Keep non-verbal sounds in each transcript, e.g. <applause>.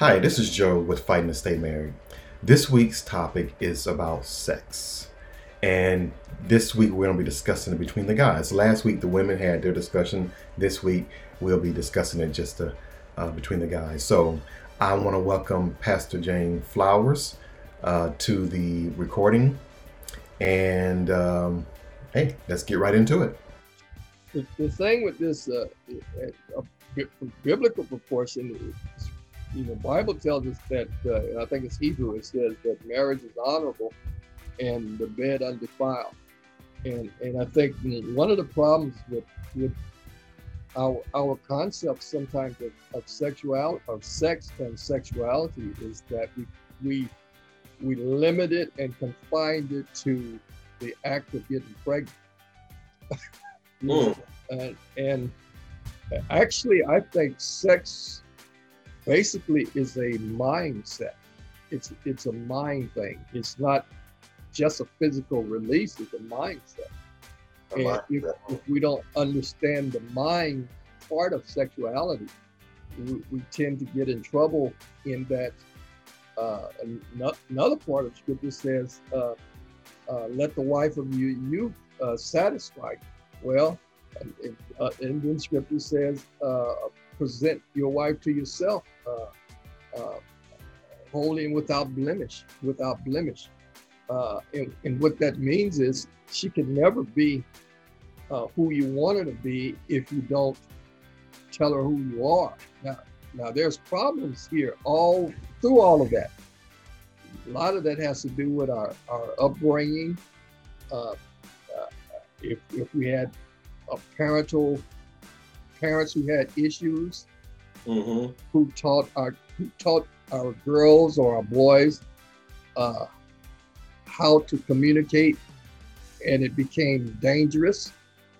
Hi, this is Joe with Fighting to Stay Married. This week's topic is about sex. And this week we're going to be discussing it between the guys. Last week the women had their discussion. This week we'll be discussing it just uh, uh, between the guys. So I want to welcome Pastor Jane Flowers uh, to the recording. And um, hey, let's get right into it. The, the thing with this uh, biblical proportion is you know, Bible tells us that uh, I think it's Hebrew. It says that marriage is honorable and the bed undefiled. And and I think one of the problems with with our our concept sometimes of, of sexuality of sex and sexuality is that we we we limit it and confined it to the act of getting pregnant. mm. <laughs> and, and actually, I think sex basically is a mindset. It's it's a mind thing. It's not just a physical release. It's a mindset. A and mindset. If, if, we don't understand the mind part of sexuality, we, we tend to get in trouble in that. Uh, another part of scripture says, uh, uh, "Let the wife of you you uh, satisfy." Well, and, and then scripture says, uh, present your wife to yourself uh, uh, holy and without blemish, without blemish. Uh, and, and, what that means is she can never be uh, who you want her to be if you don't tell her who you are. Now, now there's problems here all through all of that. A lot of that has to do with our, our upbringing. Uh, uh, if, if we had a parental parents who had issues, mm-hmm. who taught our who taught our girls or our boys uh, how to communicate, and it became dangerous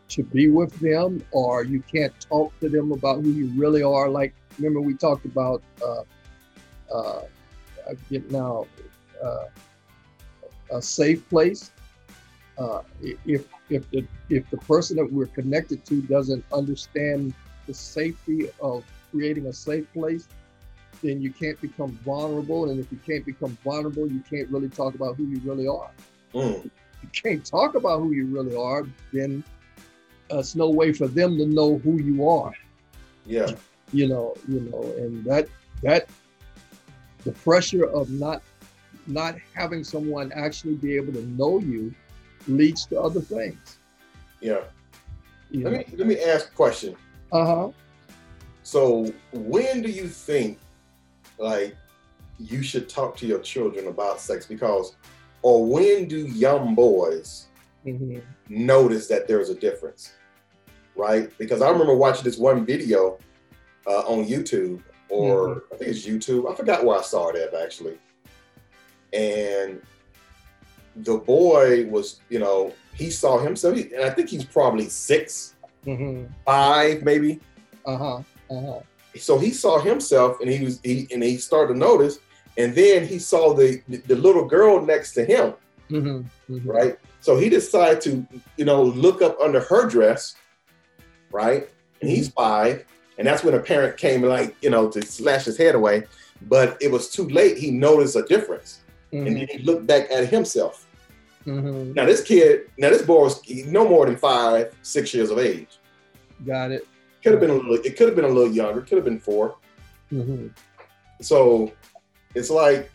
to be with them, or you can't talk to them about who you really are. Like remember we talked about uh, uh, I get now uh, a safe place. Uh, if if the if the person that we're connected to doesn't understand the safety of creating a safe place, then you can't become vulnerable. And if you can't become vulnerable, you can't really talk about who you really are. Mm. If you can't talk about who you really are, then it's no way for them to know who you are. Yeah. You know, you know, and that that the pressure of not not having someone actually be able to know you leads to other things. Yeah. Let me let me ask a question. Uh huh. So when do you think like you should talk to your children about sex? Because or when do young boys mm-hmm. notice that there's a difference? Right? Because I remember watching this one video uh, on YouTube, or mm-hmm. I think it's YouTube. I forgot where I saw it at actually. And the boy was, you know, he saw himself, and I think he's probably 6 mm-hmm. five, maybe. Uh huh. Uh huh. So he saw himself, and he was, he and he started to notice, and then he saw the the little girl next to him, mm-hmm. Mm-hmm. right? So he decided to, you know, look up under her dress, right? And he's mm-hmm. five, and that's when a parent came, like, you know, to slash his head away. But it was too late. He noticed a difference, and then he looked back at himself Mm-hmm. Now this kid, now this boy was no more than five, six years of age. Got it. Could have been a little. It could have been a little younger. Could have been 4 mm-hmm. So it's like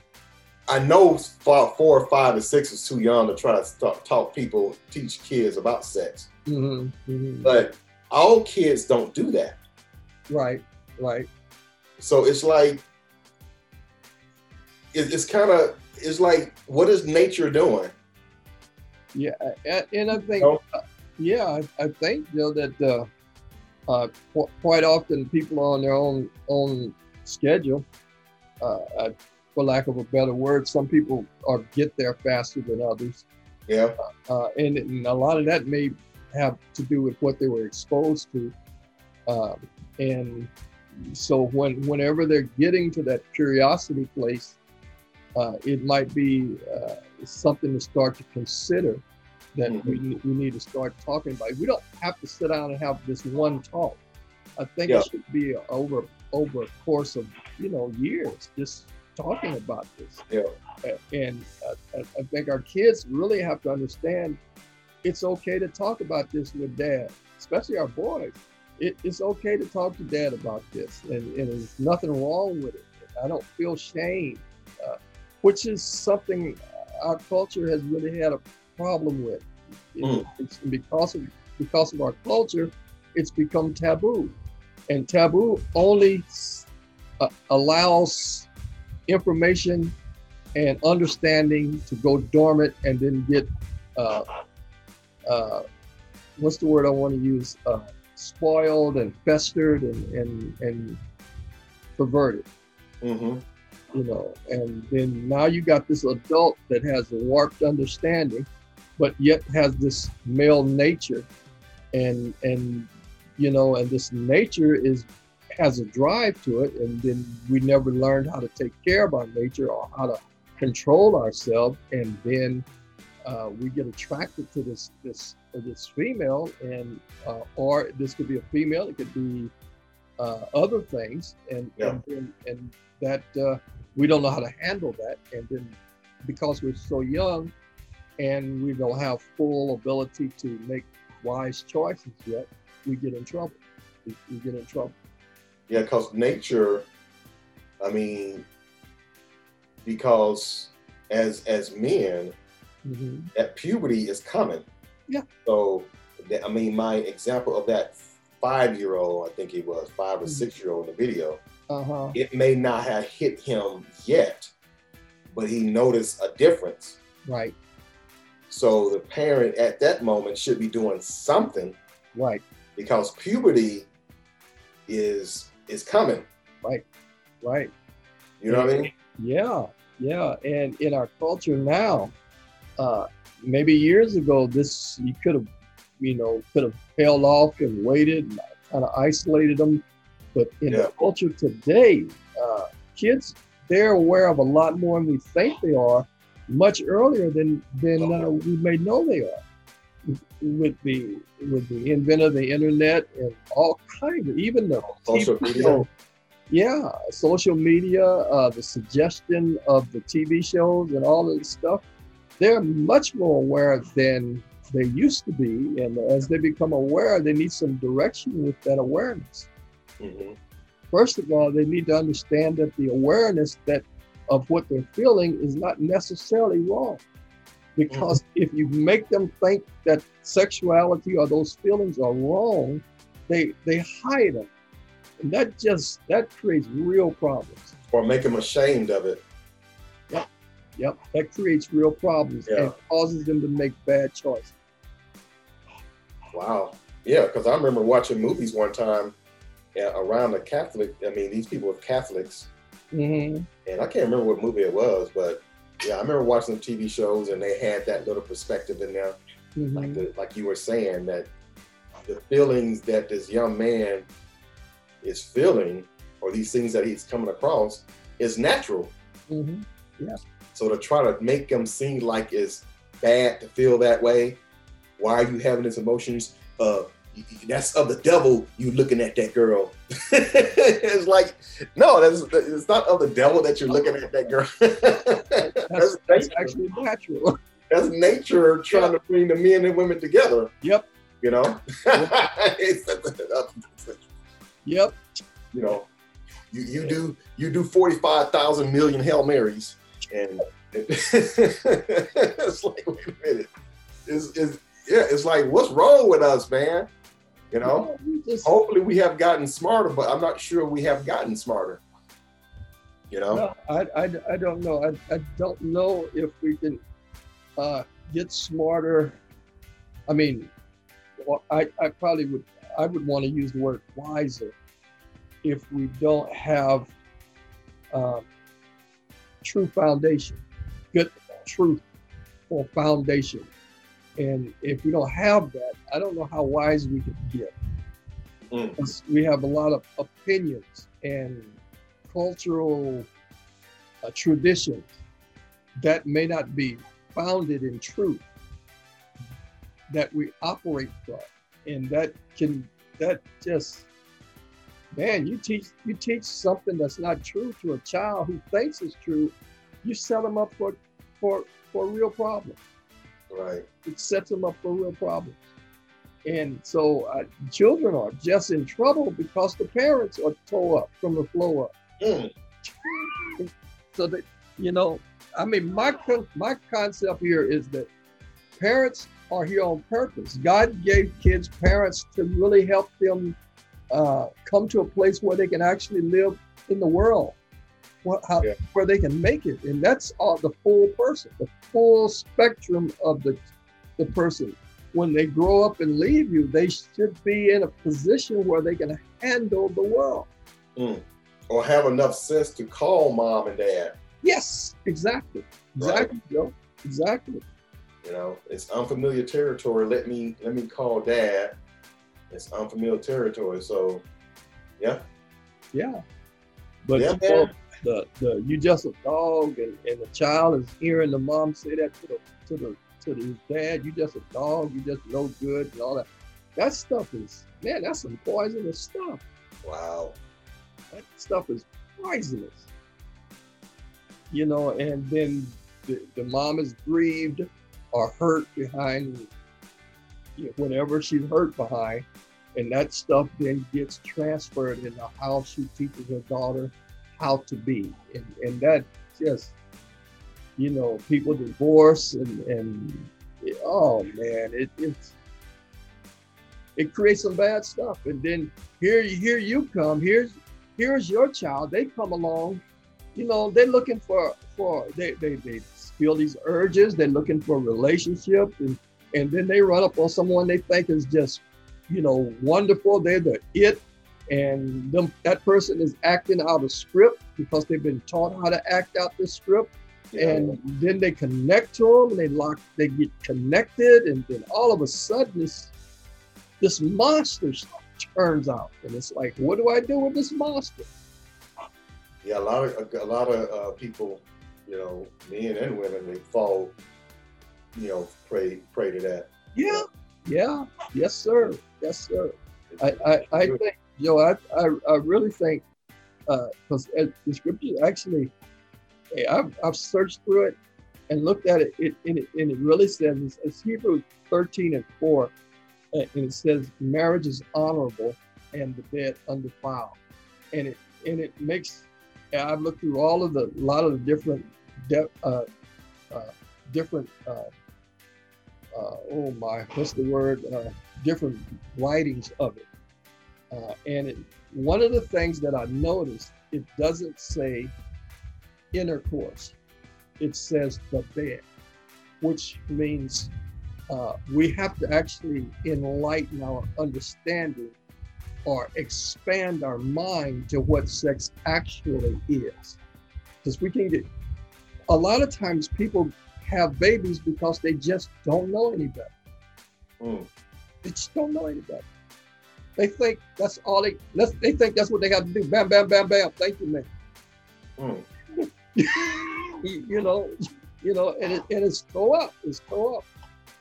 I know four, four or five or six is too young to try to talk, talk people, teach kids about sex. Mm-hmm. mm-hmm. But all kids don't do that. Right. Right. So it's like it, it's kind of it's like what is nature doing? Yeah, and I think, uh, yeah, I, I, think you know that uh, uh, qu- quite often people are on their own own schedule. Uh, for lack of a better word, some people are get there faster than others. Yeah, uh, and, and, a lot of that may have to do with what they were exposed to, um, and so when whenever they're getting to that curiosity place, uh, it might be uh, something to start to consider that mm-hmm. we, we need to start talking about. We don't have to sit down and have this one talk. I think yeah. it should be over over a course of you know, years just talking about this. Yeah. And uh, I think our kids really have to understand it's okay to talk about this with dad, especially our boys. It, it's okay to talk to dad about this, and, and, there's nothing wrong with it. I don't feel shame, which is something our culture has really had a problem with. Mm. It's because of because of our culture, it's become taboo, and taboo only uh, allows information and understanding to go dormant and then get uh, uh, what's the word I want to use? Uh, spoiled and festered and and, and perverted. Mm-hmm. You know, and then now you got this adult that has a warped understanding, but yet has this male nature, and and you know, and this nature is has a drive to it, and then we never learned how to take care of our nature or how to control ourselves, and then uh, we get attracted to this this this female, and uh, or this could be a female, it could be uh, other things, and yeah. and, and, that uh, we don't know how to handle that, and then because we're so young, and we don't have full ability to make wise choices yet, we get in trouble. We, we get in trouble. Yeah, because nature, I mean, because as as men mm-hmm. that puberty is coming. Yeah. So, I mean, my example of that five year old, I think he was five or mm-hmm. six year old in the video, uh-huh. it may not have hit him yet, but he noticed a difference. Right. So the parent at that moment should be doing something. Right. Because puberty is is coming. Right. Right. You know what I mean? Yeah. Yeah. And in our culture now, uh, maybe years ago, this you could have, you know, could have held off and waited and kind of isolated them. But in yeah. the culture today, uh, kids they're aware of a lot more than we think they are, much earlier than than uh, we may know they are. With the with the invent of the internet and all kinds of even the social TV media. yeah, social media, uh, the suggestion of the TV shows and all of this stuff they're much more aware than they used to be. And as they become aware, they need some direction with that awareness. Mm-hmm. First of all, they need to understand that the awareness that of what they're feeling is not necessarily wrong. Because mm-hmm. if you make them think that sexuality or those feelings are wrong, they they hide them. And that just that creates real problems. Or make them ashamed of it. Yep, that creates real problems yeah. and causes them to make bad choices. Wow. Yeah, because I remember watching movies one time around the Catholic. I mean, these people were Catholics, mm-hmm. and I can't remember what movie it was, but yeah, I remember watching the TV shows, and they had that little perspective in there, mm-hmm. like the, like you were saying that the feelings that this young man is feeling, or these things that he's coming across, is natural. Mm-hmm. Yeah. So to try to make them seem like it's bad to feel that way, why are you having these emotions? Uh, that's of the devil. You looking at that girl. <laughs> it's like, no, that's it's not of the devil that you're looking at that girl. <laughs> that's, that's, actually natural. That's nature trying to bring the men and women together. Yep. You know. <laughs> yep. You know, you you do you do forty five thousand million hail marys and <laughs> it's like, wait a minute, it's, it's yeah, it's like, what's wrong with us, man? You know, hopefully we have gotten smarter, but I'm not sure we have gotten smarter. You know, no, I, I, I don't know. I, I don't know if we can uh, get smarter. I mean, I, I probably would I would want to use the word wiser if we don't have uh, true foundation, good truth for foundation. And if we don't have that, I don't know how wise we can get. Mm. We have a lot of opinions and cultural uh, traditions that may not be founded in truth that we operate from. And that can, that just man, you teach you teach something that's not true to a child who thinks it's true, you set them up for for for a real problem. Right. It sets them up for real problems. And so uh, children are just in trouble because the parents are tore up from the floor up. Mm. so that you know, I mean, my my concept here is that parents are here on purpose. God gave kids parents to really help them uh, come to a place where they can actually live in the world, where, how, yeah. where they can make it, and that's all the full person, the full spectrum of the the person. When they grow up and leave you, they should be in a position where they can handle the world. Mm. Or have enough sense to call mom and dad. Yes, exactly. Exactly, right. Joe. Exactly. You know, it's unfamiliar territory. Let me let me call dad. It's unfamiliar territory. So yeah. Yeah. But yeah, the, the, the you just a dog and, and the child is hearing the mom say that to the to the to his dad, you just a dog, you just no good and all that. That stuff is man, that's some poisonous stuff. Wow. That stuff is poisonous. You know, and then the, the mom is grieved or hurt behind whatever she's hurt behind. And that stuff then gets transferred into how she teaches her daughter how to be. And, and that just you know, people divorce and, and oh man, it, it's, it creates some bad stuff. And then here, here you come, here's, here's your child. They come along, you know, they're looking for, for, they, they, they feel these urges. They're looking for a relationship and, and then they run up on someone they think is just, you know, wonderful. They're the it. And them, that person is acting out a script because they've been taught how to act out this script. And then they connect to them and they lock they get connected. And then all of a sudden this this monster turns out. And it's like what do i do with this monster? Yeah a lot of a, a lot of uh, people you know men and women they fall you know prey prey to that. Yeah. Yeah. Yes sir. Yes sir. I i, I think you know i i, I really think because uh, the scripture actually I've, I've searched through it and looked at it, it, and, it and it really says it's, it's Hebrews 13 and 4, and it says marriage is honorable and the bed undefiled, and it and it makes. I've looked through all of the a lot of the different de- uh, uh, different uh, uh oh my what's the word uh, different writings of it, uh, and it, one of the things that I noticed it doesn't say intercourse. It says the bed, which means uh, we have to actually enlighten our understanding or expand our mind to what sex actually is. Because we can get a lot of times people have babies because they just don't know any better. Mm. They just don't know any better. They think that's all they they think that's what they have to do. Bam, bam, bam, bam. Thank you, man. <laughs> Mm. you know, you know, and it and it's go up, it's go up.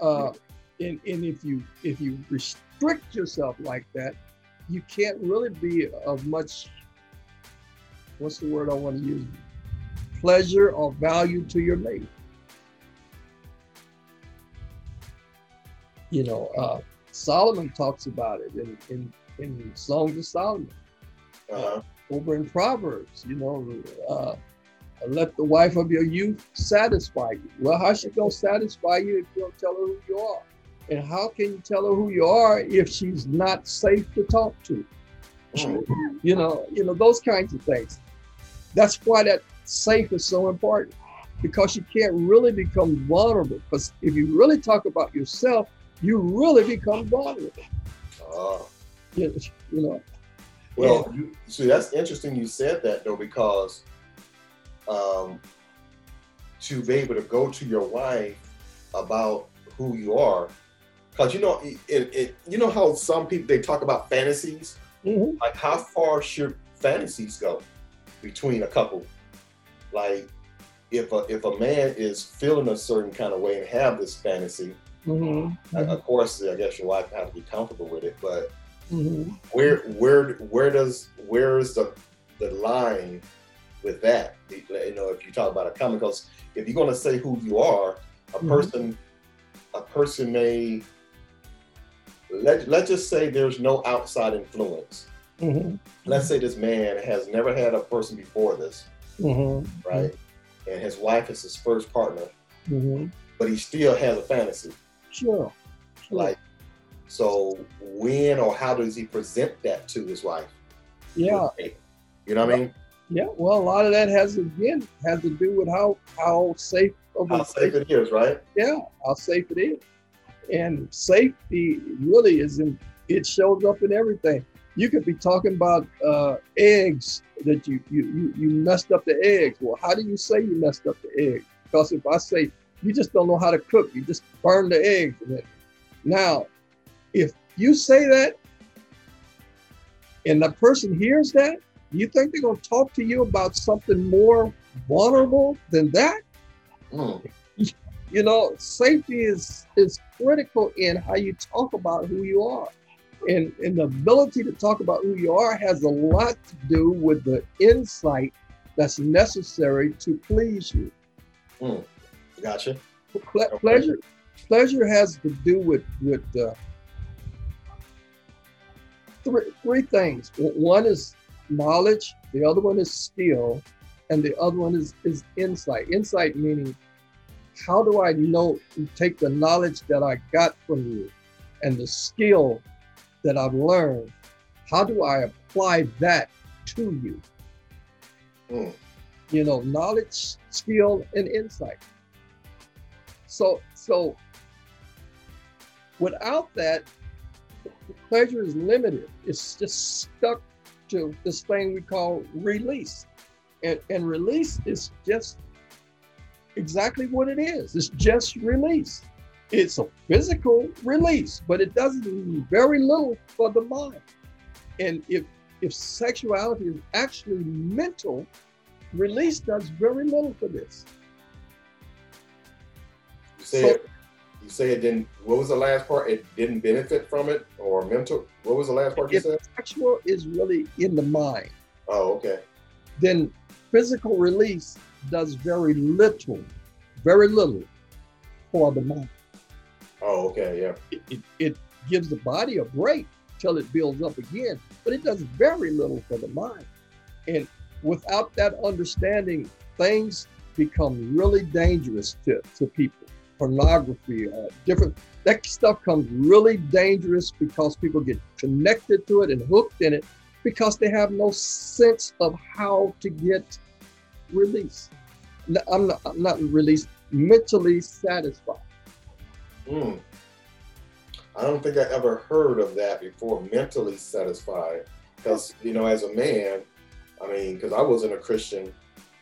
Uh, and and if you if you restrict yourself like that, you can't really be of much. What's the word I want to use? Pleasure or value to your mate. You know, uh, Solomon talks about it in in, in Songs of Solomon. Uh-huh. over in Proverbs, you know, uh, let the wife of your youth satisfy you. Well, how's she gonna satisfy you if you don't tell her who you are? And how can you tell her who you are if she's not safe to talk to? You know, you know those kinds of things. That's why that safe is so important because you can't really become vulnerable. Because if you really talk about yourself, you really become vulnerable. Uh, you, you know. Well, you, see, that's interesting. You said that though, because um, to be able to go to your wife about who you are because you know it, it, you know how some people they talk about fantasies mm-hmm. like how far should fantasies go between a couple like if a, if a man is feeling a certain kind of way and have this fantasy mm-hmm. of course i guess your wife has to be comfortable with it but Mm-hmm. Where where where does where is the the line with that? You know, if you talk about a comic, because if you're going to say who you are, a mm-hmm. person a person may let let's just say there's no outside influence. Mm-hmm. Let's say this man has never had a person before this, mm-hmm. right? And his wife is his first partner, mm-hmm. but he still has a fantasy. Sure. sure. Like, so when or how does he present that to his wife? Yeah. You know what I mean? Yeah. Well, a lot of that has again has to do with how how safe of how safe it is, right? Yeah, how safe it is. And safety really is in, it shows up in everything. You could be talking about uh, eggs that you, you, you, you messed up the eggs. Well, how do you say you messed up the eggs? Because if I say you just don't know how to cook, you just burn the eggs. Now, if you say that and the person hears that, you think they're going to talk to you about something more vulnerable than that? Mm. You know, safety is is critical in how you talk about who you are. And, and the ability to talk about who you are has a lot to do with the insight that's necessary to please you. Mm. Gotcha. Ple- okay. Pleasure, pleasure has to do with with uh, three three things. One is knowledge, the other one is skill, and the other one is is insight. Insight meaning how do I know, take the knowledge that I got from you and the skill that I've learned? How do I apply that to you? Mm. You know, knowledge, skill, and insight. So, so without that, pleasure is limited. It's just stuck to this thing we call release. And, and release is just exactly what it is. It's just release. It's a physical release, but it does very little for the mind. And if if sexuality is actually mental, release does very little for this. You so, it, you say it didn't. What was the last part? It didn't benefit from it, or mental. What was the last part you said? Sexual is really in the mind. Oh, okay. Then physical release does very little, very little for the mind. Oh, okay, yeah. It, it, it gives the body a break till it builds up again, but it does very little for the mind. And without that understanding, things become really dangerous to, to people. Pornography, uh, different, that stuff comes really dangerous because people get connected to it and hooked in it because they have no sense of how to get released. I'm not, I'm not released, mentally satisfied. Mm. I don't think I ever heard of that before, mentally satisfied. Because, you know, as a man, I mean, because I wasn't a Christian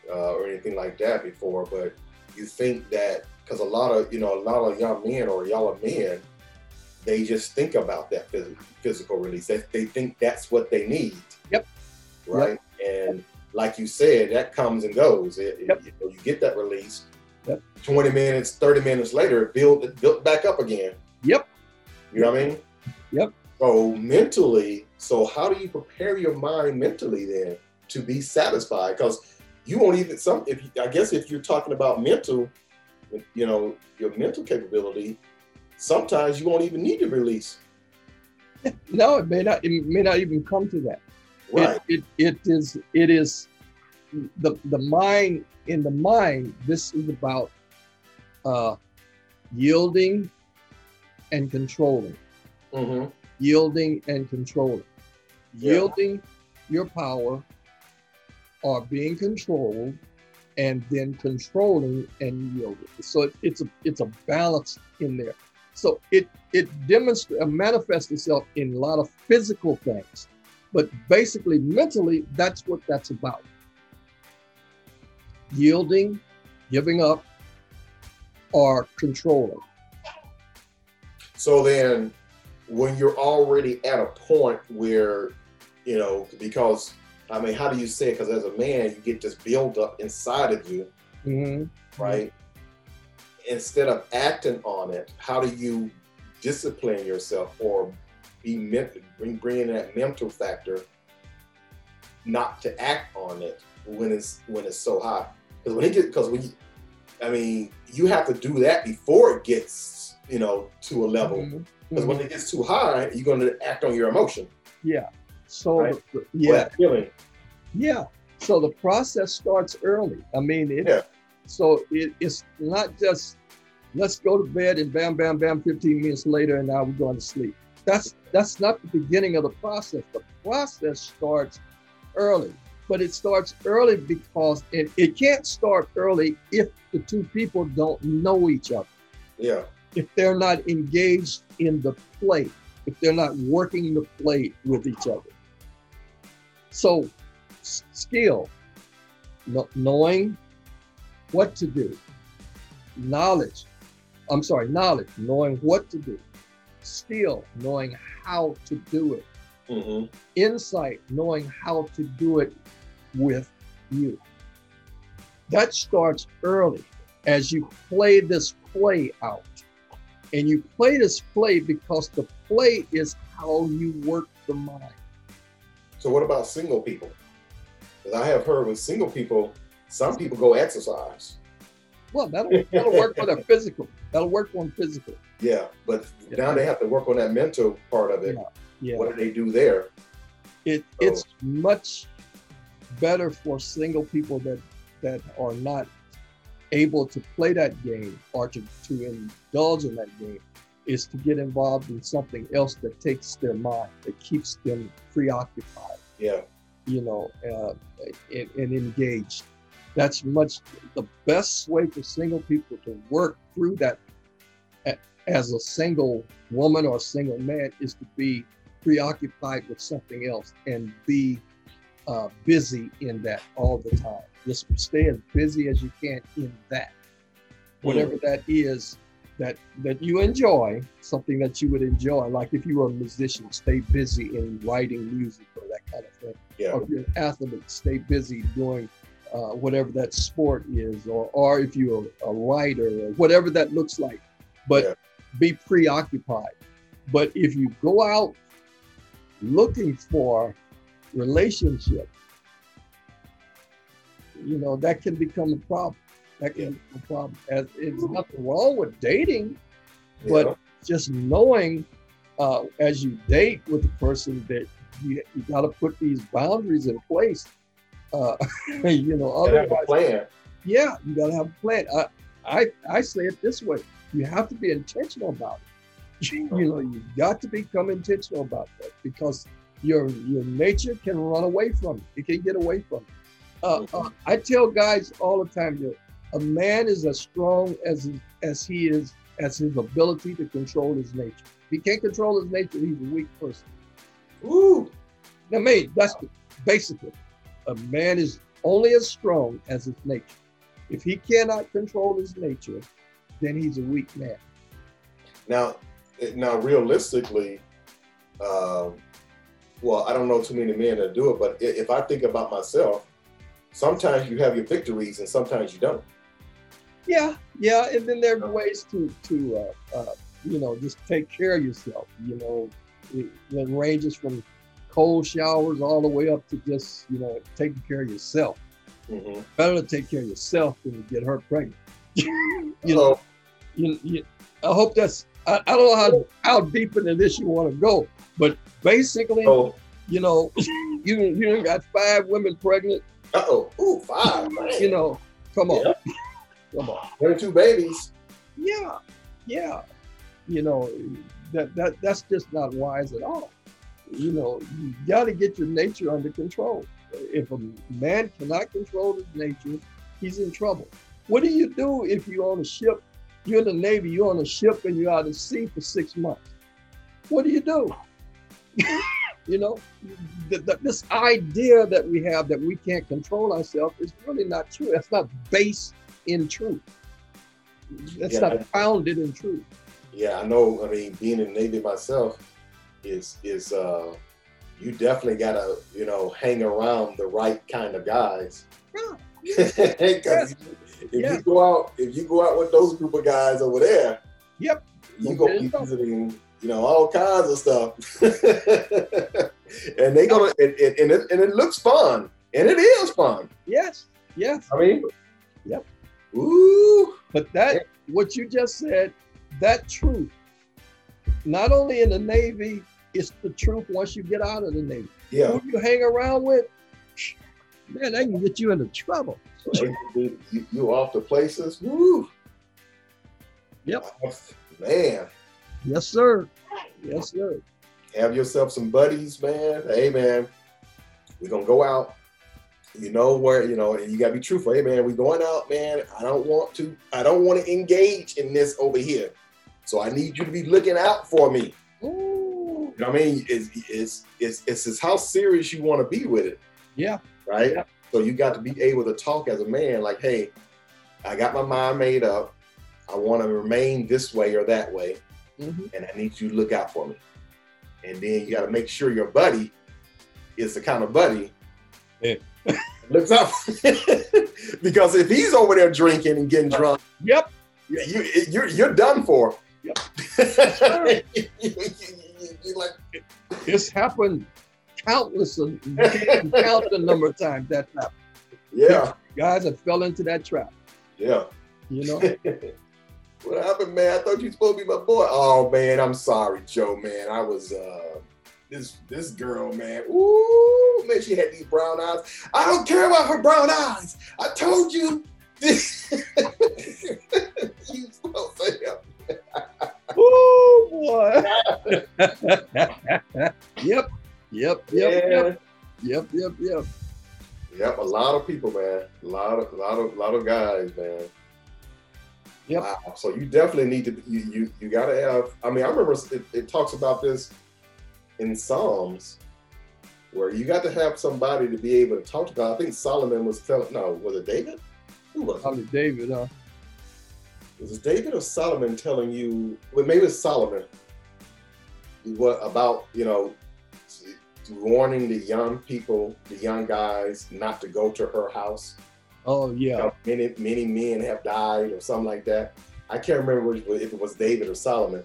uh, or anything like that before, but you think that, because a lot of, you know, a lot of young men or y'all are men, they just think about that phys- physical release. They, they think that's what they need. Yep. Right. Yep. And like you said, that comes and goes. It, yep. you, know, you, get that release. Yep. 20 minutes, 30 minutes later, build it built back up again. Yep. You know what I mean? Yep. So mentally, so how do you prepare your mind mentally then to be satisfied? Because you won't even some if I guess if you're talking about mental, you know, your mental capability, sometimes you won't even need to release. No, it may not it may not even come to that. Right. It, it, it is it is the the mind in the mind. This is about uh, yielding and controlling. Mm-hmm. Yielding and controlling. Yeah. Yielding your power or being controlled and then controlling and yielding. So it, it's a it's a balance in there. So it it demonstrates uh, manifests itself in a lot of physical things. But basically, mentally, that's what that's about yielding, giving up, or controlling. So then, when you're already at a point where, you know, because I mean, how do you say it? Because as a man, you get this build up inside of you, mm-hmm. right? Instead of acting on it, how do you discipline yourself or be bring bring in that mental factor, not to act on it when it's when it's so high. Because when it gets because when you, I mean, you have to do that before it gets you know to a level. Because mm-hmm. when mm-hmm. it gets too high, you're going to act on your emotion. Yeah. So right? the, yeah, feeling. Yeah. So the process starts early. I mean, it, yeah. So it, it's not just let's go to bed and bam, bam, bam. 15 minutes later, and now we're going to sleep. That's that's not the beginning of the process. The process starts early, but it starts early because it, it can't start early if the two people don't know each other. Yeah. If they're not engaged in the play, if they're not working the play with each other. So, skill, knowing what to do, knowledge, I'm sorry, knowledge, knowing what to do, skill, knowing how to do it, mm-hmm. insight, knowing how to do it with you. That starts early as you play this play out. And you play this play because the play is how you work the mind. So, what about single people? Because I have heard with single people, some people go exercise. Well, that'll, that'll work for their <laughs> physical. That'll work on physical. Yeah, but yeah. now they have to work on that mental part of it. Yeah. yeah. What do they do there? It so. it's much better for single people that that are not able to play that game or to, to indulge in that game is to get involved in something else that takes their mind, that keeps them preoccupied. Yeah. You know, uh, and, and engaged. That's much the best way for single people to work through that as a single woman or single man is to be preoccupied with something else and be uh, busy in that all the time. Just stay as busy as you can in that, whatever mm. that is that that you enjoy, something that you would enjoy. Like if you were a musician, stay busy in writing music or that kind of thing. Yeah. Or if you're an athlete, stay busy doing uh, whatever that sport is, or or if you're a, a writer or whatever that looks like. But yeah. be preoccupied. But if you go out looking for relationship, you know, that can become a problem. That can become a problem. As it's nothing wrong with dating, but yeah. just knowing uh, as you date with the person that you, you got to put these boundaries in place. Uh, <laughs> you know, otherwise, plan. yeah, you got to have a plan. I, I, I say it this way: you have to be intentional about it. <laughs> you know, you got to become intentional about that because your your nature can run away from it. It can get away from it. Uh, uh, mm-hmm. I tell guys all the time that a man is as strong as as he is as his ability to control his nature. If he can't control his nature, he's a weak person. Ooh. I mean, that's the, basically a man is only as strong as his nature. If he cannot control his nature, then he's a weak man. Now, now, realistically, um, well, I don't know too many men that do it, but if I think about myself, sometimes you have your victories and sometimes you don't. Yeah, yeah, and then there are ways to to uh, uh, you know just take care of yourself. You know, it, it, ranges from cold showers all the way up to just you know taking care of yourself. Mm-hmm. Better to take care of yourself than to get her pregnant. <laughs> you know, you, you, I hope that's. I, I don't know how how deep into this you want to go, but basically, oh. you know, <laughs> you you got five women pregnant. Uh oh, ooh, five. You know, come on, yeah. Come on. Twenty-two babies. Yeah, yeah. You know, that that that's just not wise at all. You know, you got to get your nature under control. If a man cannot control his nature, he's in trouble. What do you do if you're on a ship? You're in the Navy, you're on a ship and you're out at sea for six months. What do you do? <laughs> you know, the, the, this idea that we have that we can't control ourselves is really not true. That's not based in truth. That's yeah, not founded in truth. Yeah, I know. I mean, being in the Navy myself is is uh, you definitely gotta you know hang around the right kind of guys. <laughs> Yeah. yes. if yeah. you go out, if you go out with those group of guys over there, yep, you go be visiting you know, all kinds of stuff. <laughs> and they gonna and, and, and, it, and it looks fun, and it is fun. Yes, yes. I mean, yep. Ooh. But that what you just said, that truth, not only in the Navy, it's the truth once you get out of the Navy. Yeah. Who you hang around with, man, they can get you into trouble. you, you off to places. Woo. Yep. Man. Yes, sir. Yes, sir. Have yourself some buddies, man. Hey, man, we're gonna go out. You know where, you know, and you gotta be truthful. Hey, man, we going out, man. I don't want to, I don't want to engage in this over here. So I need you to be looking out for me. Ooh. You know what I mean? It's it's it's it's, it's how serious you want to be with it. Yeah. Right. Yeah. So you got to be able to talk as a man, like, hey, I got my mind made up. I want to remain this way or that way, mm-hmm. and I need you to look out for me. And then you got to make sure your buddy is the kind of buddy yeah. Looks <laughs> out because if he's over there drinking and getting drunk, yep, you, you you're you're done for. Yep. <laughs> you, you, like, it's happened countless <laughs> count the number of times that happened. Yeah. Guys have fell into that trap. Yeah. You know? what happened, man? I thought you were supposed to be my boy. Oh man, I'm sorry, Joe, man. I was uh this this girl, man. Ooh, man, she had these brown eyes. I don't care about her brown eyes. I told you. <laughs> you supposed to say Oh boy. <laughs> yep. Yep. Yep. Yeah. Yep. Yep. Yep. Yep. Yep. A lot of people, man. A lot of, a lot of, a lot of guys, man. Yep. Wow. So you definitely need to. You you, you got to have. I mean, I remember it, it talks about this in Psalms, where you got to have somebody to be able to talk to God. I think Solomon was telling. No, was it David? Who was it? Probably David. Huh? Was it David or Solomon telling you? Well, maybe it's Solomon. What about you know? warning the young people, the young guys, not to go to her house. Oh yeah. You know, many many men have died or something like that. I can't remember if it was David or Solomon.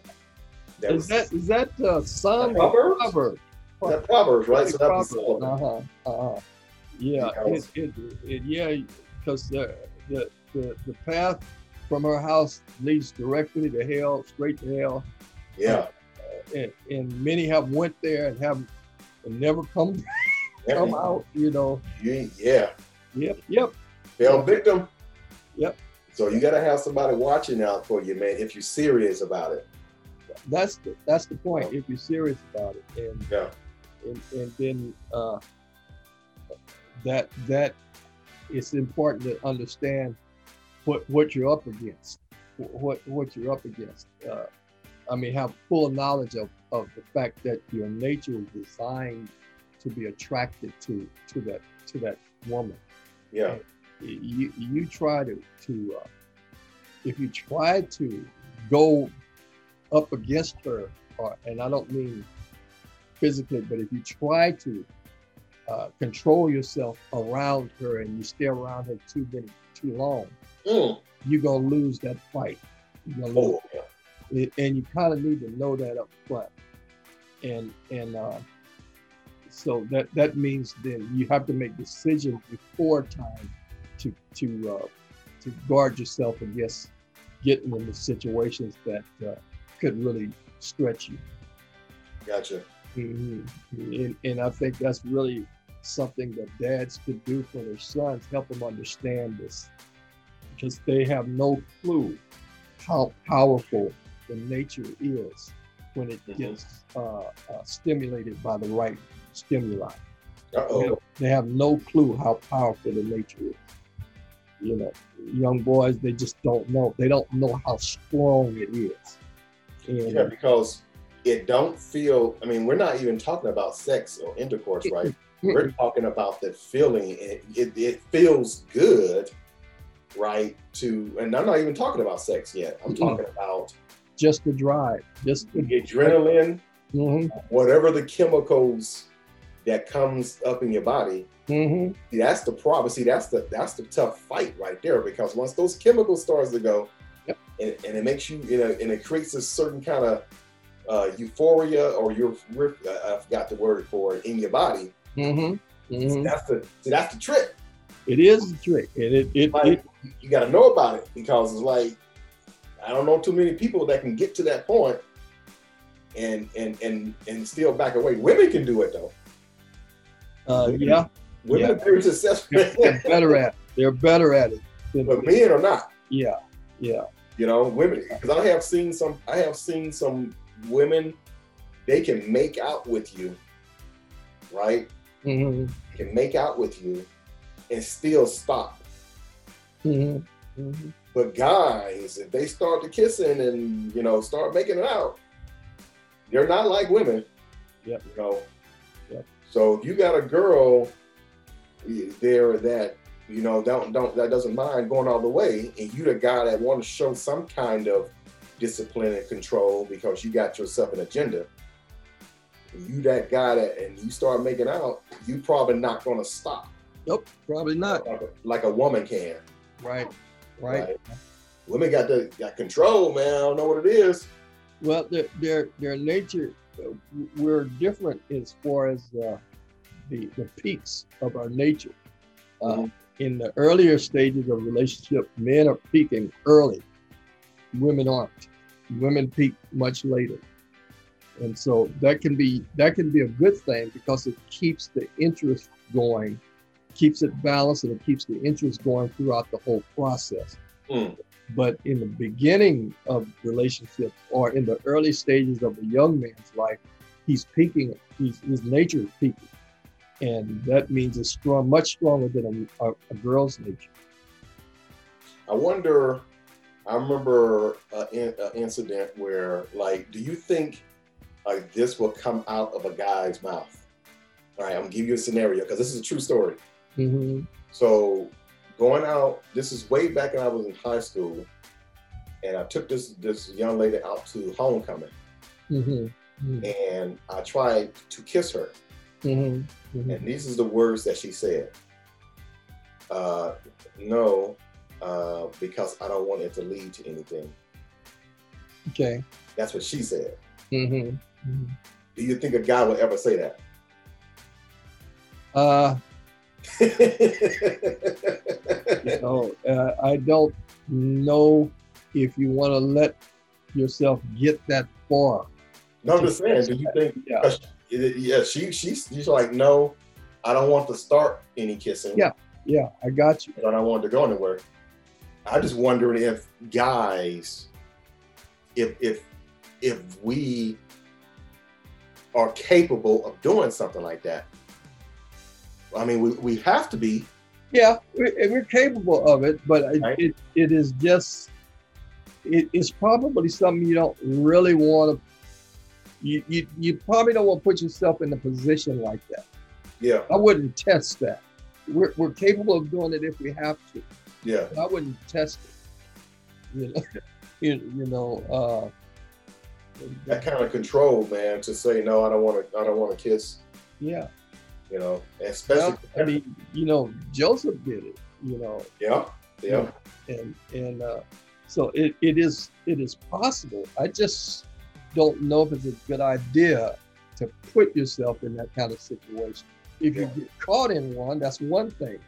That is was, that is that uh, Psalm Proverbs? Proverbs? That Proverbs, right? So that's Uh huh. Uh-huh. Yeah. It, it, it, yeah, because the, the the the path from her house leads directly to hell, straight to hell. Yeah. Uh, and, and many have went there and have and never come <laughs> come out. You know. Yeah. Yep. Yep. Fell victim. Yep. So you got to have somebody watching out for you, man. If you're serious about it. That's the that's the point. If you're serious about it, and yeah, and, and then uh, that that it's important to understand what what you're up against, what what you're up against. Uh, I mean, have full knowledge of, of the fact that your nature is designed to be attracted to to that to that woman. Yeah. You you try to to uh, if you try to go up against her, or, and I don't mean physically, but if you try to uh, control yourself around her and you stay around her too many too long, mm. you're gonna lose that fight. You're gonna lose. Oh, yeah. And you kind of need to know that up front. And and uh, so that that means then you have to make decisions before time to to uh, to guard yourself against getting into situations that uh, could really stretch you. Gotcha. Mm-hmm. And, and, I think that's really something that dads could do for their sons, help them understand this, because they have no clue how powerful the nature is when it mm-hmm. gets uh, uh, stimulated by the right stimuli. They have, they have no clue how powerful the nature is. You know, young boys, they just don't know. They don't know how strong it is. Yeah, because it don't feel. I mean, we're not even talking about sex or intercourse, right? we're talking about the feeling. It, it, it, feels good, right? To and I'm not even talking about sex yet. I'm talking about just the drive, just the adrenaline, mm-hmm. whatever the chemicals that comes up in your body. Mm-hmm. See, that's the problem. See, that's the that's the tough fight right there because once those chemicals starts to go. And, and it makes you, you know, and it creates a certain kind of uh, euphoria or your I forgot the word for it in your body. Mm-hmm. Mm-hmm. That's the see, that's the trick. It is the trick, and it it, Like, it you got to know about it because it's like I don't know too many people that can get to that point and and and and still back away. Women can do it though. uh, yeah, Women Yeah. are very successful, they're better at it. They're better at it. But men are not. yeah, yeah. You know, women because I have seen some. I have seen some women. They can make out with you, right? Mm-hmm. Can make out with you, and still stop. Mm-hmm. Mm-hmm. But guys, if they start to kissing and you know start making it out, they're not like women. Yep. You know. Yep. So if you got a girl there that you know don't don't that doesn't mind going all the way, and you the guy that want to show some kind of discipline and control because you got yourself an agenda. You that guy that and you start making out, you probably not gonna stop Nope, probably not. like a, like a woman can. Right, right. Women got the got control, man. I don't know what it is. Well, their their their nature, uh, we're different as far as uh, the the peaks of our nature. Uh, Mhm. In the earlier stages of relationship, men are peaking early. Women aren't. Women peak much later, and so that can be that can be a good thing because it keeps the interest going, keeps it balanced, and it keeps the interest going throughout the whole process. Mm. But in the beginning of relationship or in the early stages of a young man's life, he's peaking. He's, his nature is peaking, and that means it's strong, much stronger than a, a, a girl's nature. I wonder. I remember an incident where, like, do you think like this will come out of a guy's mouth? All right, I'm gonna give you a scenario because this is a true story. Mm-hmm. So, going out. This is way back when I was in high school, and I took this this young lady out to homecoming, Mm-hmm. and I tried to kiss her. Mm-hmm. And these is the words that she said. Uh, no, uh, because I don't want it to lead to anything. Okay. That's what she said. Mm-hmm. Do you think a guy would ever say that? Uh, <laughs> you know, uh, I don't know if you want to let yourself get that far. no, I'm just saying. Do you think? Yeah. Yeah, she she's she's like, no, I don't want to start any kissing. Yeah. Yeah, I got you. I don't want to go anywhere. I just wondering if guys, if if if we are capable of doing something like that. I mean, we, we have to be. Yeah, we're, we're capable of it, but it, Right. it, it is just, it, it's probably something you don't really want to, you, you, you probably don't want to put yourself in a position like that. Yeah, I wouldn't test that. We're, we're capable of doing it if we have to. yeah. I wouldn't test it. You know, <laughs> you, you know, uh, That kind of control, man, to say no, I don't want to. I don't want to kiss. yeah. You know, especially. Well, I mean, you know, Joseph did it. You know, yeah, yeah. and and uh, so it, it is it is possible. I just don't know if it's a good idea to put yourself in that kind of situation. If you get caught in one, that's one thing,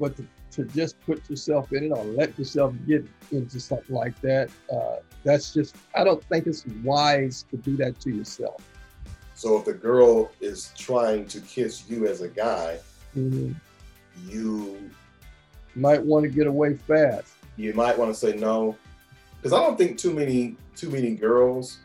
but to, to just put yourself in it or let yourself get into something like that, uh, that's just I don't think it's wise to do that to yourself. So if the girl is trying to kiss you as a guy, Mhm. you Might want to get away fast. you might want to say no because i don't think too many too many girls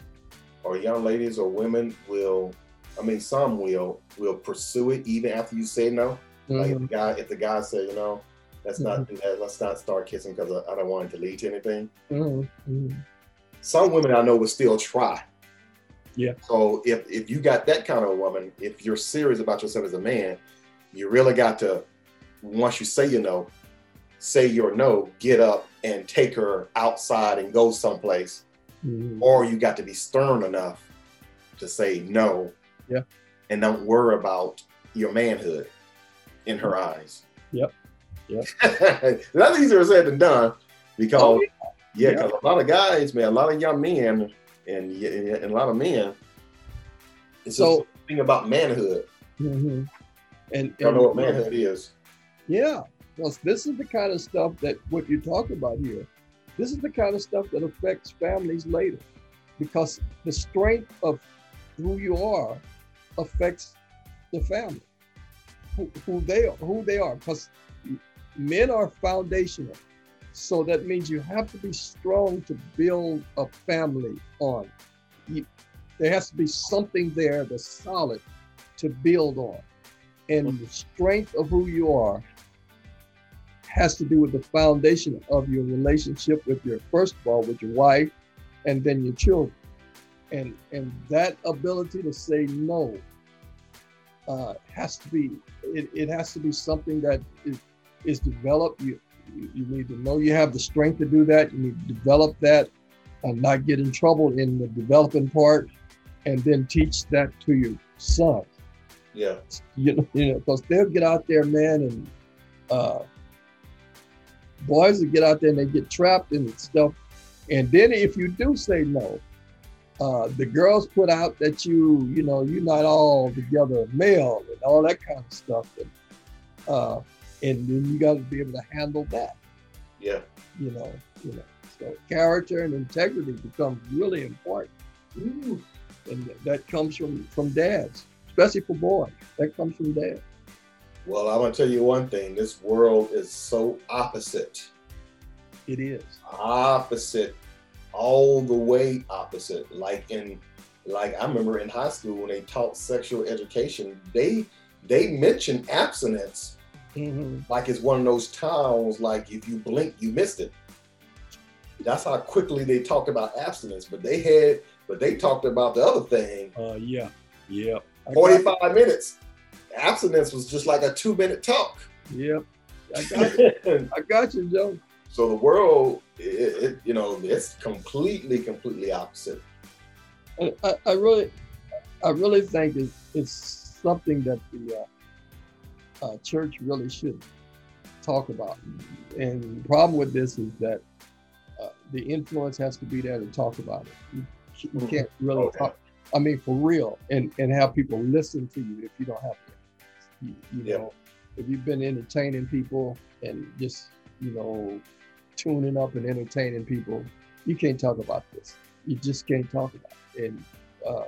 or young ladies or women will i mean some will will pursue it even after you say no like if Mhm. the guy if the guy say you know let's not do that let's not start kissing because I, I don't want it to lead to anything Mhm. Mhm. some women i know will still try Yeah. so if if you got that kind of woman if you're serious about yourself as a man you really got to once you say you know say your no get up and take her outside and go someplace Mhm. or you got to be stern enough to say no Yeah. and don't worry about your manhood in her eyes Yep. Yep. <laughs> that's easier said than done because Oh, yeah, because a lot of guys man a lot of young men and, and a lot of men. It's so thing about manhood. Mm-hmm. And, and know what manhood is. Yeah, because this is the kind of stuff that what you talk about here. This is the kind of stuff that affects families later, because the strength of who you are affects the family, who, who they are, who they are. Because men are foundational, so that means you have to be strong to build a family on. You, there has to be something there that's solid to build on. And the strength of who you are has to do with the foundation of your relationship with your first of all with your wife and then your children. And and that ability to say no uh, has to be it, it has to be something that is, is developed. You, you you need to know you have the strength to do that. You need to develop that and not get in trouble in the developing part and then teach that to your son. Yeah. You know, you know, because they'll get out there, man, and uh, boys will get out there and they get trapped in stuff. And then if you do say no, uh, the girls put out that you, you know, you're not all together male and all that kind of stuff. And, uh, and then you got to be able to handle that. Yeah. You know, you know. So character and integrity becomes really important. Ooh and that comes from from dads, especially for boys. That comes from dad. Well, I'm gonna tell you one thing. This world is so opposite. It is opposite, all the way opposite. Like in, like I remember in high school when they taught sexual education, they they mentioned abstinence mm-hmm. like it's one of those towns. Like if you blink, you missed it. That's how quickly they talked about abstinence. But they had but they talked about the other thing. Uh, yeah, yeah. 45 minutes. Abstinence was just like a two minute talk. Yep. I got you. <laughs> I got you, Joe. So the world, it, it, you know, it's completely, completely opposite. I, I really, I really think it's, it's something that the uh, uh, church really should talk about. And the problem with this is that uh, the influence has to be there to talk about it. You you mm-hmm. can't really okay. talk. I mean, for real, and and have people listen to you if you don't have. You, you yeah. know, if you've been entertaining people and just you know tuning up and entertaining people, you can't talk about this. You just can't talk about it. And uh,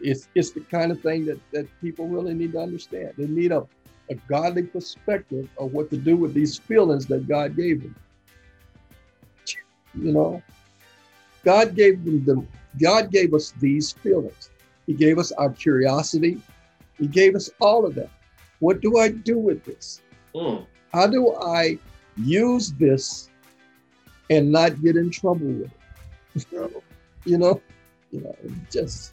it's it's the kind of thing that that people really need to understand. They need a a godly perspective of what to do with these feelings that God gave them. You know, God gave them the God gave us these feelings. He gave us our curiosity. He gave us all of that. What do I do with this? Mm. How do I use this and not get in trouble with it? <laughs> you know, you know, just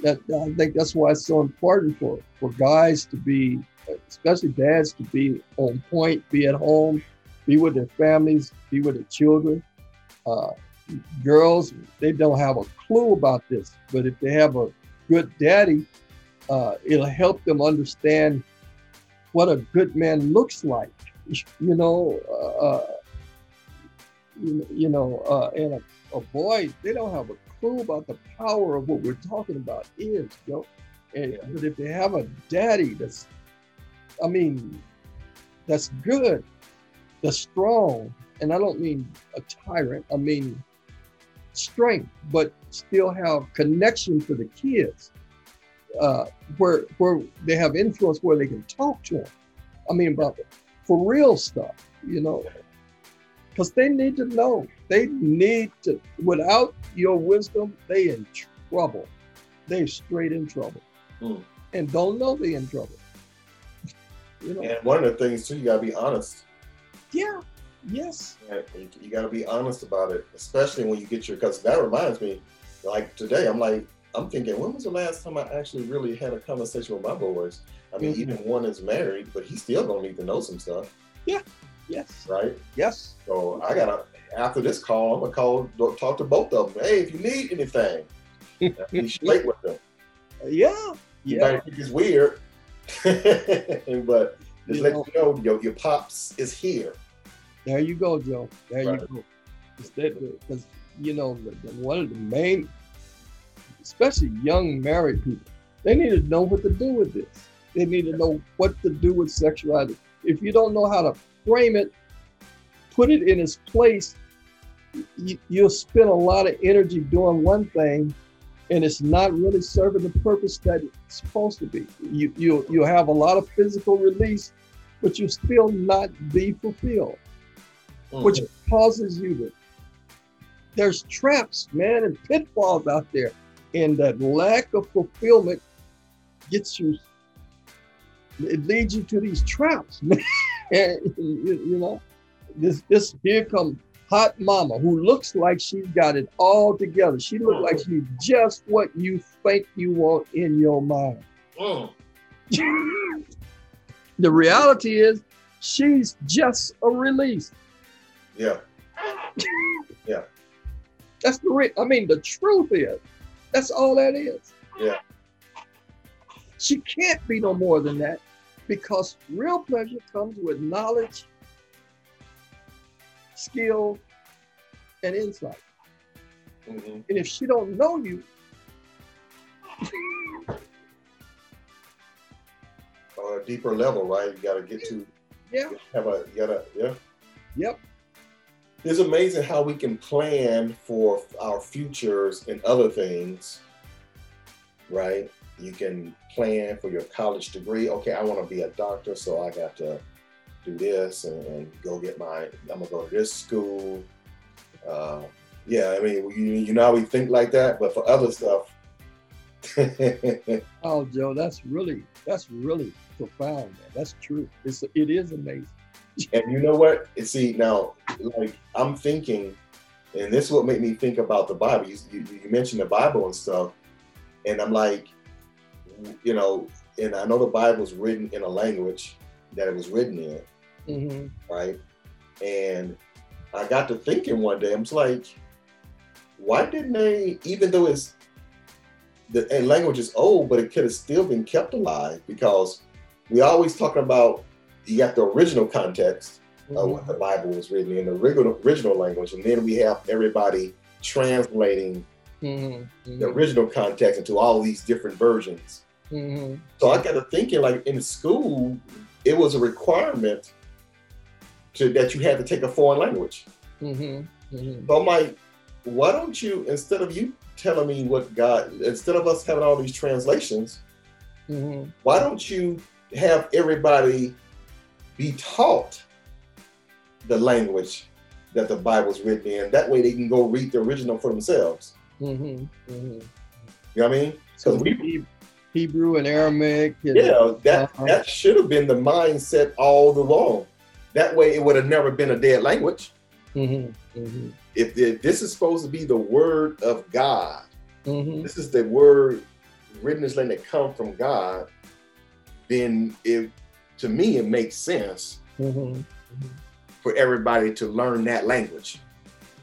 that I think that's why it's so important for for guys to be, especially dads, to be on point, be at home, be with their families, be with their children. Uh, girls, they don't have a clue about this. But if they have a good daddy, uh, it'll help them understand what a good man looks like. You know, uh, uh you, know, uh, and a, a, boy, they don't have a clue about the power of what we're talking about is, you know. And, but if they have a daddy that's, I mean, that's good, that's strong, and I don't mean a tyrant, I mean strength, but still have connection to the kids, uh, where where they have influence, where they can talk to them. I mean, about for real stuff, you know, because they need to know. They need to. Without your wisdom, they in trouble. They straight in trouble, mm. and don't know they in trouble. <laughs> you know? And one of the things too, you gotta be honest. Yeah, Yes. You, you got to be honest about it, especially when you get your. Because that reminds me, like today, I'm like, I'm thinking, when was the last time I actually really had a conversation with my boys? I mean, mm-hmm. even one is married, but he's still gonna need to know some stuff. Yeah. Yes. Right. Yes. So I gotta after this call, I'm gonna call talk to both of them. Hey, if you need anything, <laughs> be straight with them. Yeah. You yeah. might think it's weird, <laughs> but just you let know. you know your, your pops is here. There you go, Joe. There right. you go. Because you know the, the, one of the main especially young married people, they need to know what to do with this. They need to know what to do with sexuality. If you don't know how to frame it, put it in its place, you, you'll spend a lot of energy doing one thing and it's not really serving the purpose that it's supposed to be. You you you have a lot of physical release, but you still not be fulfilled, mm-hmm. which causes you to. There's traps, man, and pitfalls out there, and that lack of fulfillment gets you. It leads you to these traps, <laughs> man. you, know, this this here comes hot mama who looks like she's got it all together. She looks like she's just what you think you want in your mind. Mm. <laughs> the reality is she's just a release. Yeah. yeah. <laughs> That's the re- I mean, the truth is, that's all that is. Yeah. She can't be no more than that because real pleasure comes with knowledge skill, and insight. Mm-hmm. And if she don't know you, on a deeper level, right? You got to get to yeah. Have a you gotta yeah. Yep. It's amazing how we can plan for our futures and other things, right? You can plan for your college degree. Okay, I want to be a doctor, so I got to do this and, and, go get my, I'm gonna go to this school. Uh, yeah, I mean, you, you know how we think like that, but for other stuff. <laughs> oh, Joe, that's really, that's really profound, man. That's true. It's, it is amazing. <laughs> and you know what? See, now, like, I'm thinking, and this is what made me think about the Bible. You, you, you mentioned the Bible and stuff, and I'm like, you know, and I know the Bible's written in a language that it was written in, mm-hmm. right? And I got to thinking one day, I'm just like, why didn't they, even though it's the language is old, but it could have still been kept alive because we always talk about you got the original context mm-hmm. of what the Bible was written in the original, original language, and then we have everybody translating mm-hmm. the original context into all these different versions. Mm-hmm. So I got to thinking, like in school, it was a requirement to that you had to take a foreign language. Mm-hmm. Mm-hmm. So I'm like, why don't you instead of you telling me what God, instead of us having all these translations, mm-hmm. why don't you have everybody be taught the language that the Bible's written in? That way they can go read the original for themselves. Mm-hmm. Mm-hmm. You know what I mean? So we Hebrew and Aramaic. And, yeah, that uh-huh. that should have been the mindset all along. That way, it would have never been a dead language. Mm-hmm. Mm-hmm. If, if, this is supposed to be the word of God, mm-hmm. this is the word written this language that come from God, then it to me it makes sense mm-hmm. for everybody to learn that language.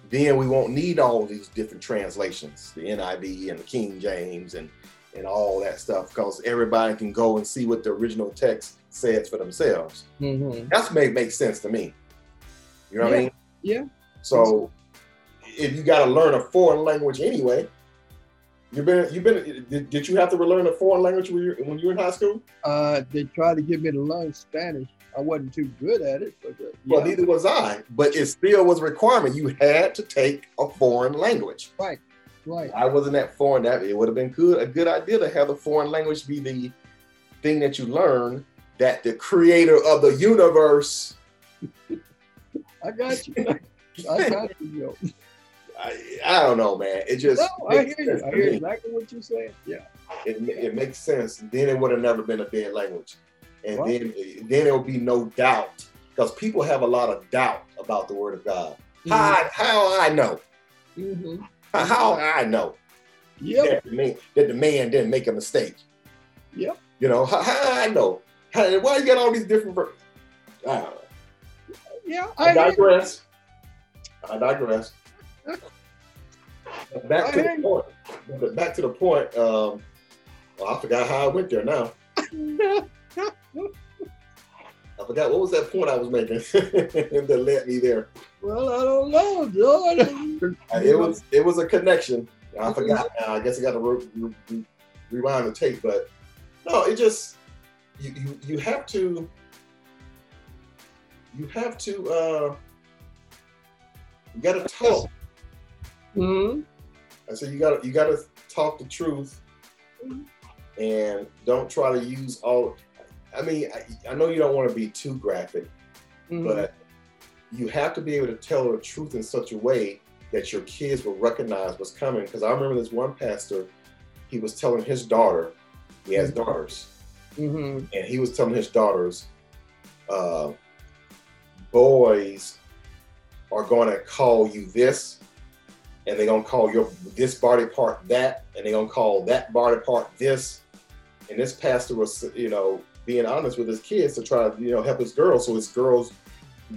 Then we won't need all these different translations, the NIV and the King James and and all that stuff because everybody can go and see what the original text says for themselves. Mm-hmm. That's made make sense to me. You know what yeah. I mean? Yeah. So if you got to learn a foreign language anyway, you've been you've been did, did you have to relearn a foreign language when you when you were in high school? Uh, they tried to get me to learn Spanish. I wasn't too good at it, but uh, yeah. well, neither was I. But it still was a requirement. You had to take a foreign language. Right. Right. I wasn't that foreign. That it would have been good, a good idea to have the foreign language be the thing that you learn that the creator of the universe. <laughs> I got you. I got you, yo. <laughs> I, I don't know, man. It just no, I hear you. I hear exactly what you're saying. Yeah. It, it makes sense. Then it would have never been a dead language, and right. then then there will be no doubt because people have a lot of doubt about the Word of God. Mm-hmm. How how I know. Mm-hmm. How I know yep. that, the man, that the man didn't make a mistake. Yep. You know, how, how I know. How, why you got all these different ver- I Yeah, I, I digress. I digress. Back to the point. Back to the point. Um, well, I forgot how I went there now. <laughs> I forgot what was that point I was making <laughs> that led me there. Well, I don't know, George. it was it was a connection. I forgot now. I guess I got to re- re- re- rewind the tape, but no, it just you you, you have to you have to uh you got to talk. Mm-hmm. I said you got to you got to talk the truth, and don't try to use all. I mean, I, I know you don't want to be too graphic, Mm-hmm. but you have to be able to tell the truth in such a way that your kids will recognize what's coming. Because I remember this one pastor, he was telling his daughter, he has daughters, Mm-hmm. and he was telling his daughters, uh, boys are going to call you this, and they're going to call your this body part that, and they're going to call that body part this. And this pastor was, you know, being honest with his kids to try to, you know, help his girls so his girls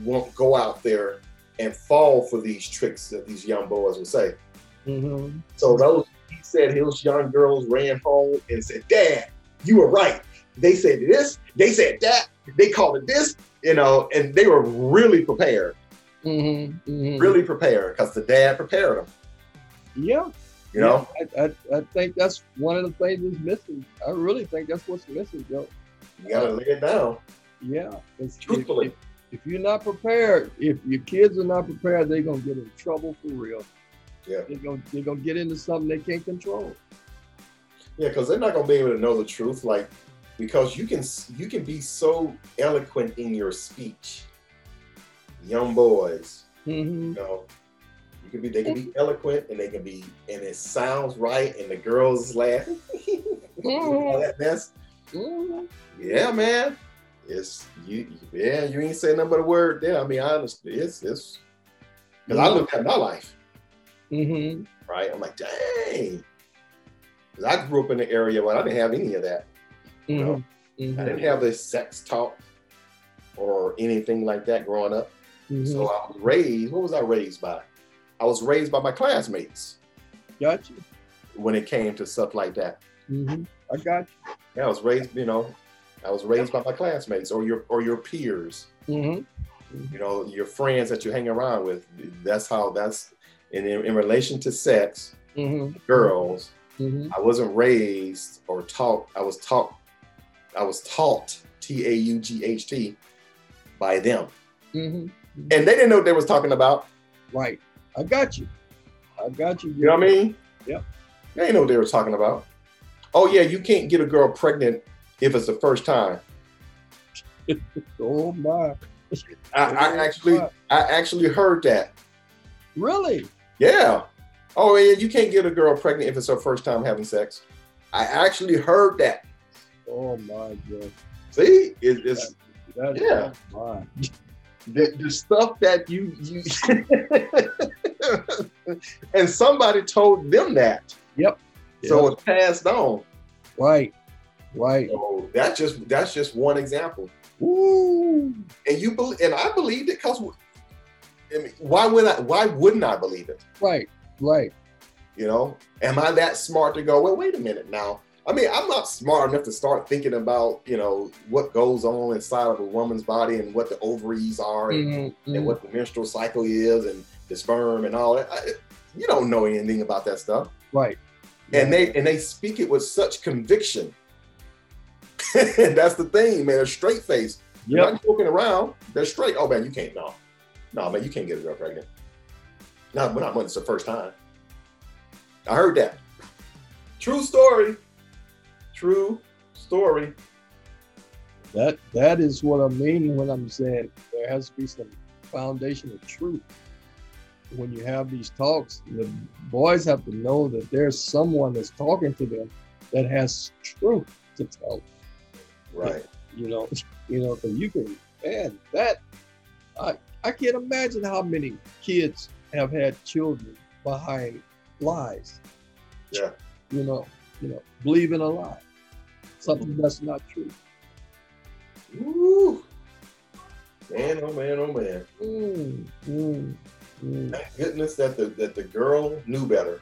won't go out there and fall for these tricks that these young boys would say. Mm-hmm. So those he said those young girls ran home and said, Dad, you were right. They said this, they said that, they called it this, you know, and they were really prepared, Mm-hmm. mm-hmm. really prepared because the dad prepared them, Yeah. you know? Yeah, I, I, I think that's one of the things that's missing. I really think that's what's missing, Joe. You gotta lay it down. Yeah. It's, if, Truthfully. if, if you're not prepared, if your kids are not prepared, they're gonna get in trouble for real. Yeah. They're gonna they're gonna get into something they can't control. Yeah, because they're not gonna be able to know the truth, like because you can you can be so eloquent in your speech. Young boys, Mm-hmm. you know, you can be they can be <laughs> eloquent and they can be and it sounds right and the girls laugh. All <laughs> that mess. Mm-hmm. Yeah, man. It's you. Yeah, you ain't saying nothing but a word there. I mean, honestly, it's it's because I looked at my life, Mm-hmm. right? I'm like, dang. Because I grew up in an area where I didn't have any of that. Mm-hmm. I didn't have this sex talk or anything like that growing up. Mm-hmm. So I was raised. What was I raised by? I was raised by my classmates got you. when it came to stuff like that. Mm-hmm. I got you. Yeah, I was raised. You know, I was raised by my classmates or your or your peers. you. Mm-hmm. you know your friends that you hang around with that's how that's in, in, in relation to sex Mm-hmm. girls Mm-hmm. i wasn't raised or taught i was taught i was taught t-a-u-g-h-t by them Mm-hmm. and they didn't know what they was talking about Right. I got you. I got you. you know what i mean Yep. they didn't know what they were talking about oh yeah you can't get a girl pregnant if it's the first time <laughs> Oh my. i, I oh, actually i actually heard that Really? Yeah. Oh yeah, you can't get a girl pregnant if it's her first time having sex. I actually heard that. Oh my God. See, it, it's That's Yeah. oh the, the stuff that you you. <laughs> <laughs> and somebody told them that, Yep. so Yep. it's passed on. Right. Right. So that's just that's just one example. Ooh. And you believe, and I believed it because. I mean, why would I? Why wouldn't I believe it? Right. Right. You know, am I that smart to go? Well, wait a minute now. I mean, I'm not smart enough to start thinking about, you know, what goes on inside of a woman's body and what the ovaries are and, Mhm, and what the menstrual cycle is and the sperm and all that. I, you don't know anything about that stuff. Right. And they and they speak it with such conviction. <laughs> That's the thing, man. They're straight face. They're not joking around. They're straight. Oh man, you can't no. No, man, you can't get a girl pregnant. Not when it's the first time. I heard that. True story. True story. That that is what I mean when I'm saying there has to be some foundation of truth. When you have these talks, the boys have to know that there's someone that's talking to them that has truth to tell. Right. You know, <laughs> you know, so you can man, that I I can't imagine how many kids have had children behind lies. Yeah. You know, you know, believing a lie. Something that's not true. Woo. Man, oh man, oh man. Mm, mm, mm. Thank goodness that the that the girl knew better.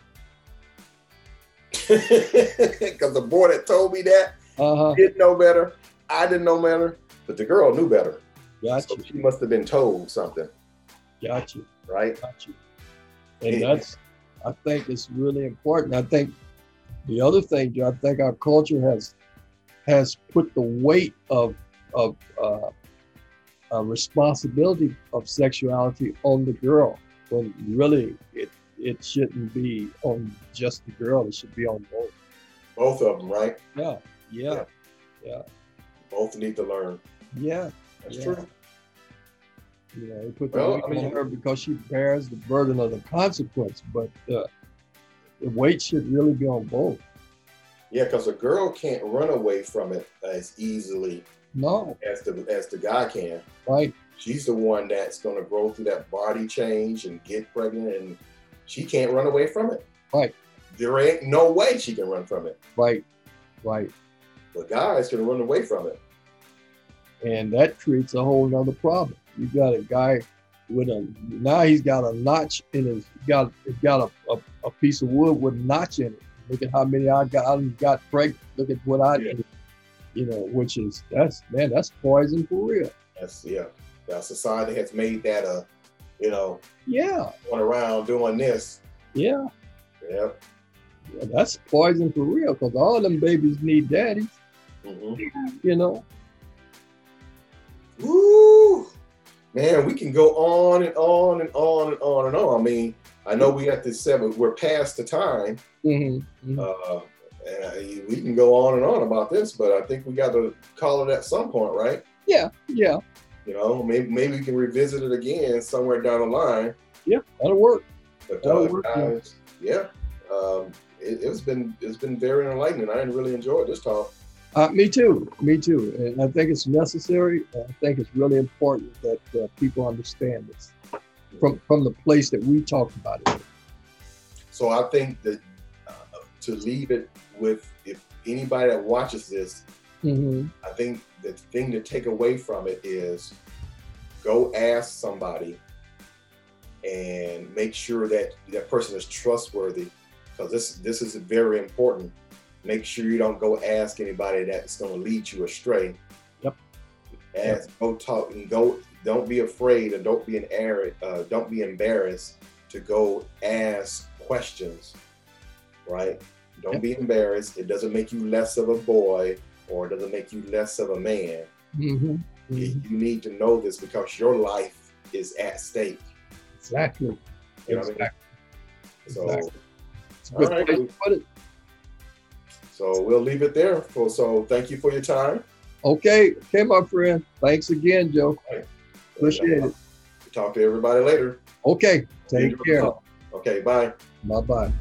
<laughs> Because the boy that told me that Uh-huh. didn't know better. I didn't know better, but the girl knew better. Got So she must have been told something, Got you. right? Got you. And Yeah. that's I think it's really important. I think the other thing, I think our culture has has put the weight of of uh, uh, responsibility of sexuality on the girl when really it it shouldn't be on just the girl. It should be on both. Both of them, right? Yeah, yeah, yeah. yeah. Both need to learn. Yeah, that's yeah. true. You know, they put the well, weight I mean, on her because she bears the burden of the consequence, but uh, the weight should really be on both. Yeah, because a girl can't run away from it as easily no as the as the guy can. Right. She's the one that's going to grow through that body change and get pregnant, and she can't run away from it. Right. There ain't no way she can run from it. Right. Right. But guys can run away from it. And that creates a whole nother problem. You got a guy with a now he's got a notch in his got got a, a, a piece of wood with a notch in it. Look at how many I got. I got pregnant. Look at what I did. You know, which is that's man, that's poison for real. That's yeah. Now society has made that a, you know, yeah, going around doing this. Yeah. Yep. Yeah, that's poison for real because all them babies need daddies. Mm-hmm. You know. Woo! Man, we can go on and on and on and on and on. I mean, I know we got this seven. We're past the time. Mm-hmm. Mm-hmm. Uh, and I, we can go on and on about this, but I think we got to call it at some point, right? Yeah, yeah. You know, maybe maybe we can revisit it again somewhere down the line. Yeah, that'll work. But that'll uh, work, guys, yeah, yeah um, it, has been it's been very enlightening. I really enjoyed this talk. Uh, me too. Me too. And I think it's necessary. I think it's really important that uh, people understand this from from the place that we talked about it. So I think that uh, to leave it with if anybody that watches this, mm-hmm. I think the thing to take away from it is go ask somebody and make sure that that person is trustworthy because this this is very important. Make sure you don't go ask anybody that's going to lead you astray. Yep. Ask, yep. go talk and go don't be afraid and don't be an arid, uh, don't be embarrassed to go ask questions, right? Don't be embarrassed. It doesn't make you less of a boy or doesn't make you less of a man. Mm-hmm. Mm-hmm. You need to know this because your life is at stake. Exactly. You know exactly. I mean? So, exactly. all right. So we'll leave it there. So thank you for your time. Okay. Okay, my friend. Thanks again, Joe. Appreciate it. Talk to everybody later. Okay. Take care. Okay. Bye. Bye bye.